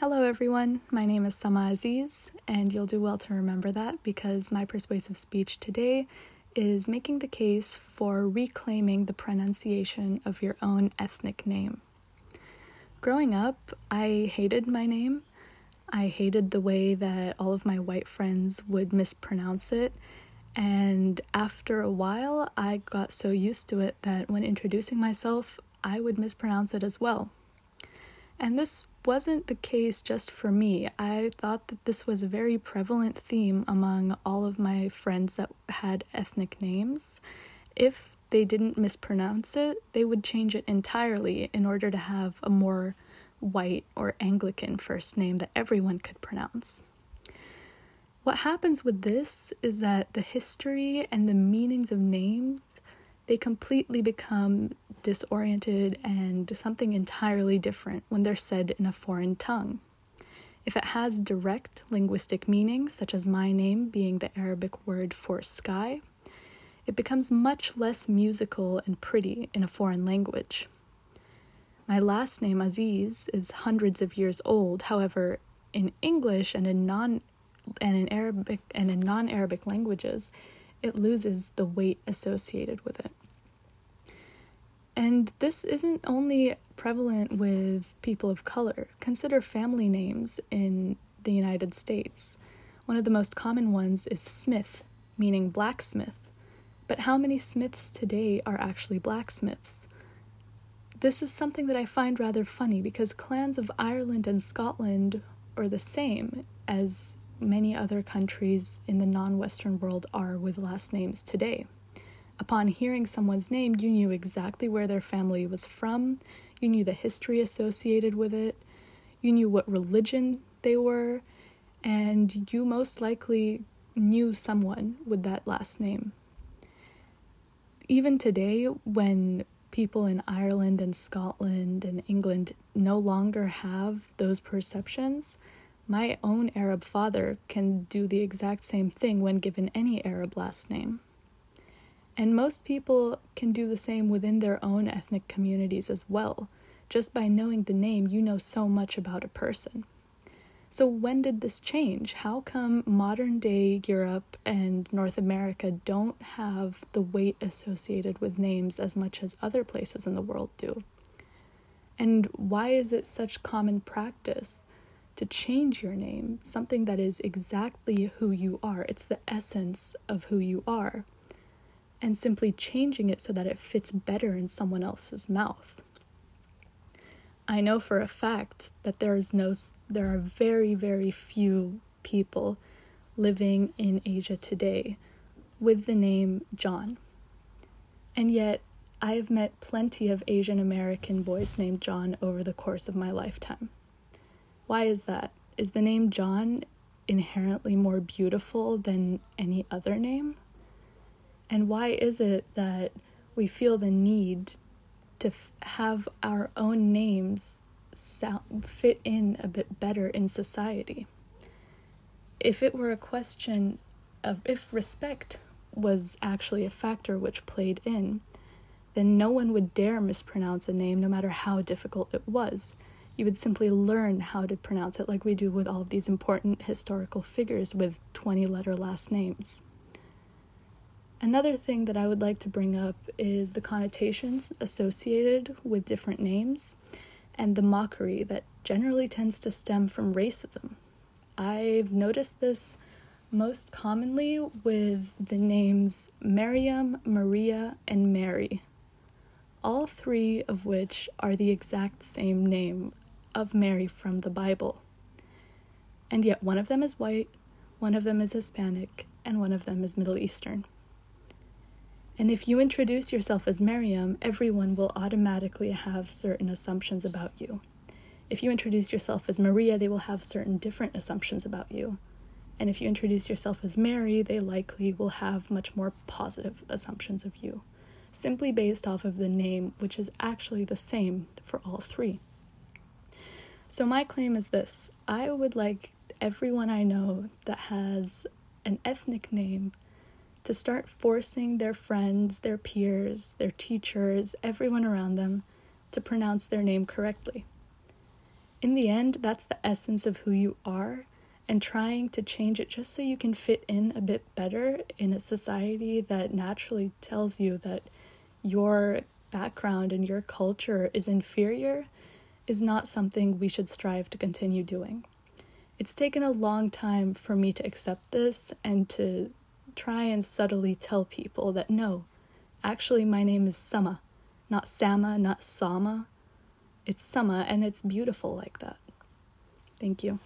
Hello, everyone. My name is Sama Aziz, and you'll do well to remember that because my persuasive speech today is making the case for reclaiming the pronunciation of your own ethnic name. Growing up, I hated my name. I hated the way that all of my white friends would mispronounce it. And after a while, I got so used to it that when introducing myself, I would mispronounce it as well. And this wasn't the case just for me. I thought that this was a very prevalent theme among all of my friends that had ethnic names. If they didn't mispronounce it, they would change it entirely in order to have a more white or Anglican first name that everyone could pronounce. What happens with this is that the history and the meanings of names they completely become disoriented and something entirely different when they're said in a foreign tongue. If it has direct linguistic meanings, such as my name being the Arabic word for sky, it becomes much less musical and pretty in a foreign language. My last name, Aziz, is hundreds of years old. However, in English and in non and in Arabic and in non-Arabic languages, it loses the weight associated with it. And this isn't only prevalent with people of color. Consider family names in the United States. One of the most common ones is Smith, meaning blacksmith. But how many Smiths today are actually blacksmiths? This is something that I find rather funny because clans of Ireland and Scotland are the same as many other countries in the non Western world are with last names today. Upon hearing someone's name, you knew exactly where their family was from, you knew the history associated with it, you knew what religion they were, and you most likely knew someone with that last name. Even today, when people in Ireland and Scotland and England no longer have those perceptions, my own Arab father can do the exact same thing when given any Arab last name. And most people can do the same within their own ethnic communities as well. Just by knowing the name, you know so much about a person. So, when did this change? How come modern day Europe and North America don't have the weight associated with names as much as other places in the world do? And why is it such common practice to change your name, something that is exactly who you are? It's the essence of who you are and simply changing it so that it fits better in someone else's mouth. I know for a fact that there is no there are very very few people living in Asia today with the name John. And yet I have met plenty of Asian American boys named John over the course of my lifetime. Why is that? Is the name John inherently more beautiful than any other name? And why is it that we feel the need to f- have our own names sound, fit in a bit better in society? If it were a question of if respect was actually a factor which played in, then no one would dare mispronounce a name no matter how difficult it was. You would simply learn how to pronounce it like we do with all of these important historical figures with 20 letter last names. Another thing that I would like to bring up is the connotations associated with different names and the mockery that generally tends to stem from racism. I've noticed this most commonly with the names Miriam, Maria, and Mary, all three of which are the exact same name of Mary from the Bible. And yet one of them is white, one of them is Hispanic, and one of them is Middle Eastern. And if you introduce yourself as Miriam, everyone will automatically have certain assumptions about you. If you introduce yourself as Maria, they will have certain different assumptions about you. And if you introduce yourself as Mary, they likely will have much more positive assumptions of you, simply based off of the name, which is actually the same for all three. So, my claim is this I would like everyone I know that has an ethnic name to start forcing their friends, their peers, their teachers, everyone around them to pronounce their name correctly. In the end, that's the essence of who you are, and trying to change it just so you can fit in a bit better in a society that naturally tells you that your background and your culture is inferior is not something we should strive to continue doing. It's taken a long time for me to accept this and to try and subtly tell people that no, actually, my name is Sama, not Sama, not Sama. It's Sama, and it's beautiful like that. Thank you.